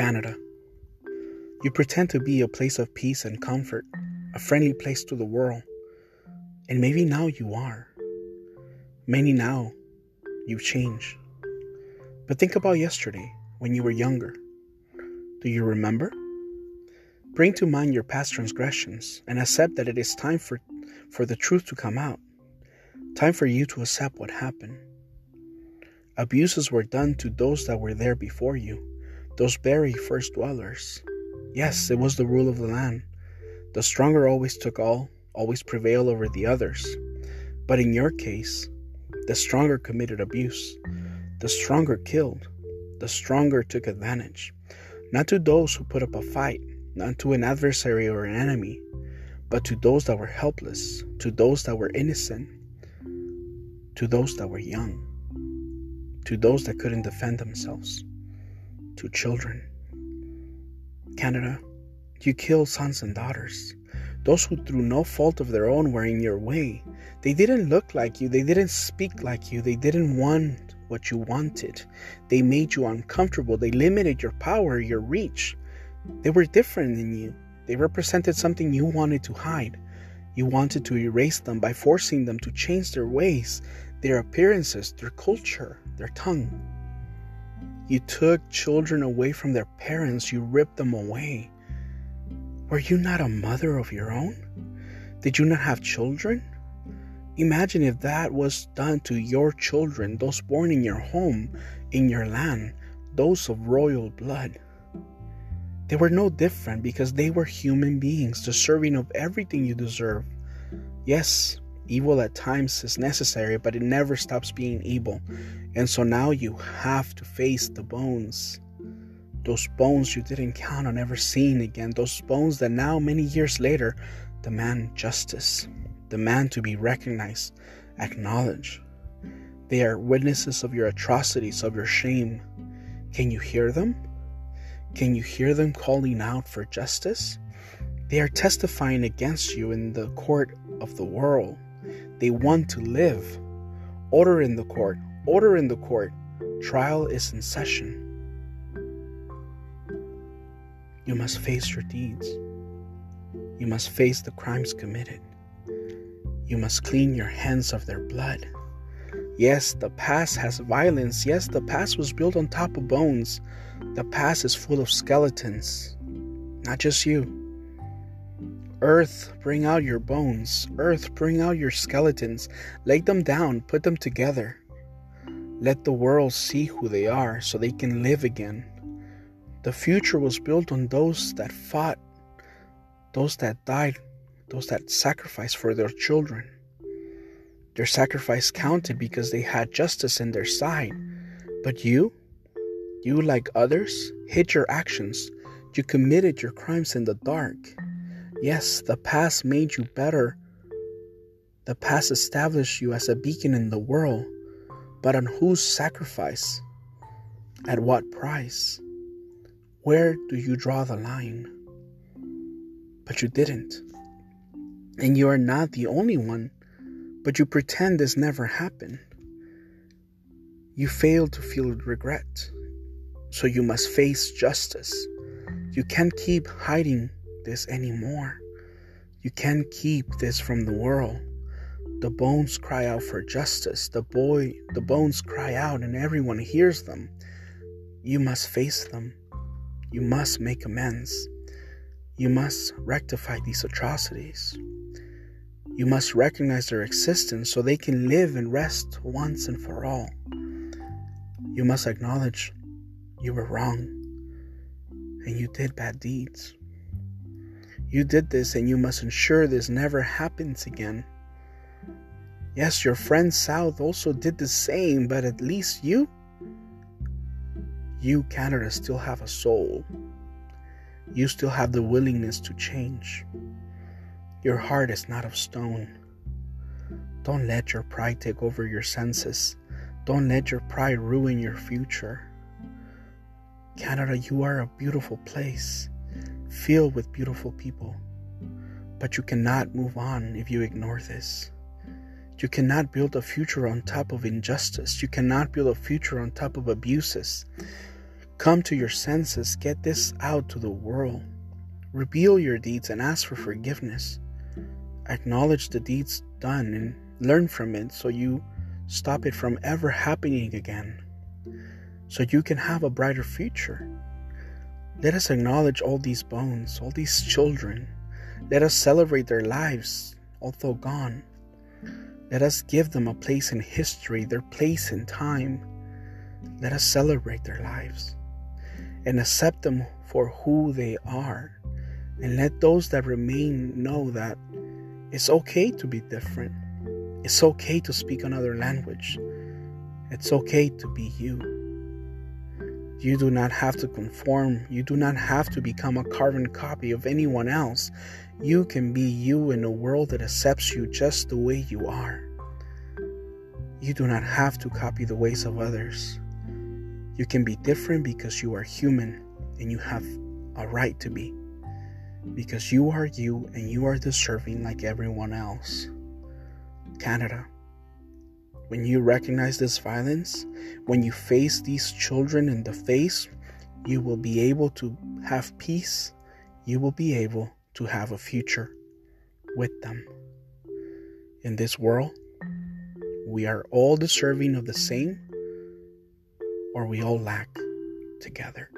Canada. You pretend to be a place of peace and comfort, a friendly place to the world. And maybe now you are. Many now you've changed. But think about yesterday when you were younger. Do you remember? Bring to mind your past transgressions and accept that it is time for, for the truth to come out. Time for you to accept what happened. Abuses were done to those that were there before you, those very first dwellers. Yes, it was the rule of the land. The stronger always took all, always prevailed over the others. But in your case, the stronger committed abuse, the stronger killed, the stronger took advantage. Not to those who put up a fight, not to an adversary or an enemy, but to those that were helpless, to those that were innocent, to those that were young, to those that couldn't defend themselves, to children. Canada, you kill sons and daughters. Those who, through no fault of their own, were in your way. They didn't look like you, they didn't speak like you, they didn't want what you wanted. They made you uncomfortable, they limited your power, your reach. They were different than you. They represented something you wanted to hide. You wanted to erase them by forcing them to change their ways, their appearances, their culture, their tongue. You took children away from their parents, you ripped them away. Were you not a mother of your own? Did you not have children? Imagine if that was done to your children, those born in your home, in your land, those of royal blood. They were no different because they were human beings, deserving of everything you deserve. Yes, evil at times is necessary, but it never stops being evil. And so now you have to face the bones. Those bones you didn't count on ever seeing again. Those bones that now, many years later, demand justice, demand to be recognized, acknowledged. They are witnesses of your atrocities, of your shame. Can you hear them? Can you hear them calling out for justice? They are testifying against you in the court of the world. They want to live. Order in the court, order in the court. Trial is in session. You must face your deeds. You must face the crimes committed. You must clean your hands of their blood. Yes, the past has violence. Yes, the past was built on top of bones. The past is full of skeletons. Not just you. Earth, bring out your bones. Earth, bring out your skeletons. Lay them down, put them together. Let the world see who they are so they can live again. The future was built on those that fought, those that died, those that sacrificed for their children. Their sacrifice counted because they had justice in their side. But you, you like others, hid your actions. You committed your crimes in the dark. Yes, the past made you better. The past established you as a beacon in the world. But on whose sacrifice? At what price? Where do you draw the line? But you didn't. And you are not the only one but you pretend this never happened. You fail to feel regret, so you must face justice. You can't keep hiding this anymore. You can't keep this from the world. The bones cry out for justice. The boy, the bones cry out and everyone hears them. You must face them. You must make amends. You must rectify these atrocities. You must recognize their existence so they can live and rest once and for all. You must acknowledge you were wrong and you did bad deeds. You did this and you must ensure this never happens again. Yes, your friend South also did the same, but at least you, you, Canada, still have a soul. You still have the willingness to change. Your heart is not of stone. Don't let your pride take over your senses. Don't let your pride ruin your future. Canada, you are a beautiful place, filled with beautiful people. But you cannot move on if you ignore this. You cannot build a future on top of injustice. You cannot build a future on top of abuses. Come to your senses, get this out to the world. Reveal your deeds and ask for forgiveness. Acknowledge the deeds done and learn from it so you stop it from ever happening again. So you can have a brighter future. Let us acknowledge all these bones, all these children. Let us celebrate their lives, although gone. Let us give them a place in history, their place in time. Let us celebrate their lives and accept them for who they are. And let those that remain know that it's okay to be different. It's okay to speak another language. It's okay to be you. You do not have to conform. You do not have to become a carbon copy of anyone else. You can be you in a world that accepts you just the way you are. You do not have to copy the ways of others. You can be different because you are human and you have a right to be. Because you are you and you are deserving like everyone else. Canada. When you recognize this violence, when you face these children in the face, you will be able to have peace. You will be able to have a future with them. In this world, we are all deserving of the same or we all lack together.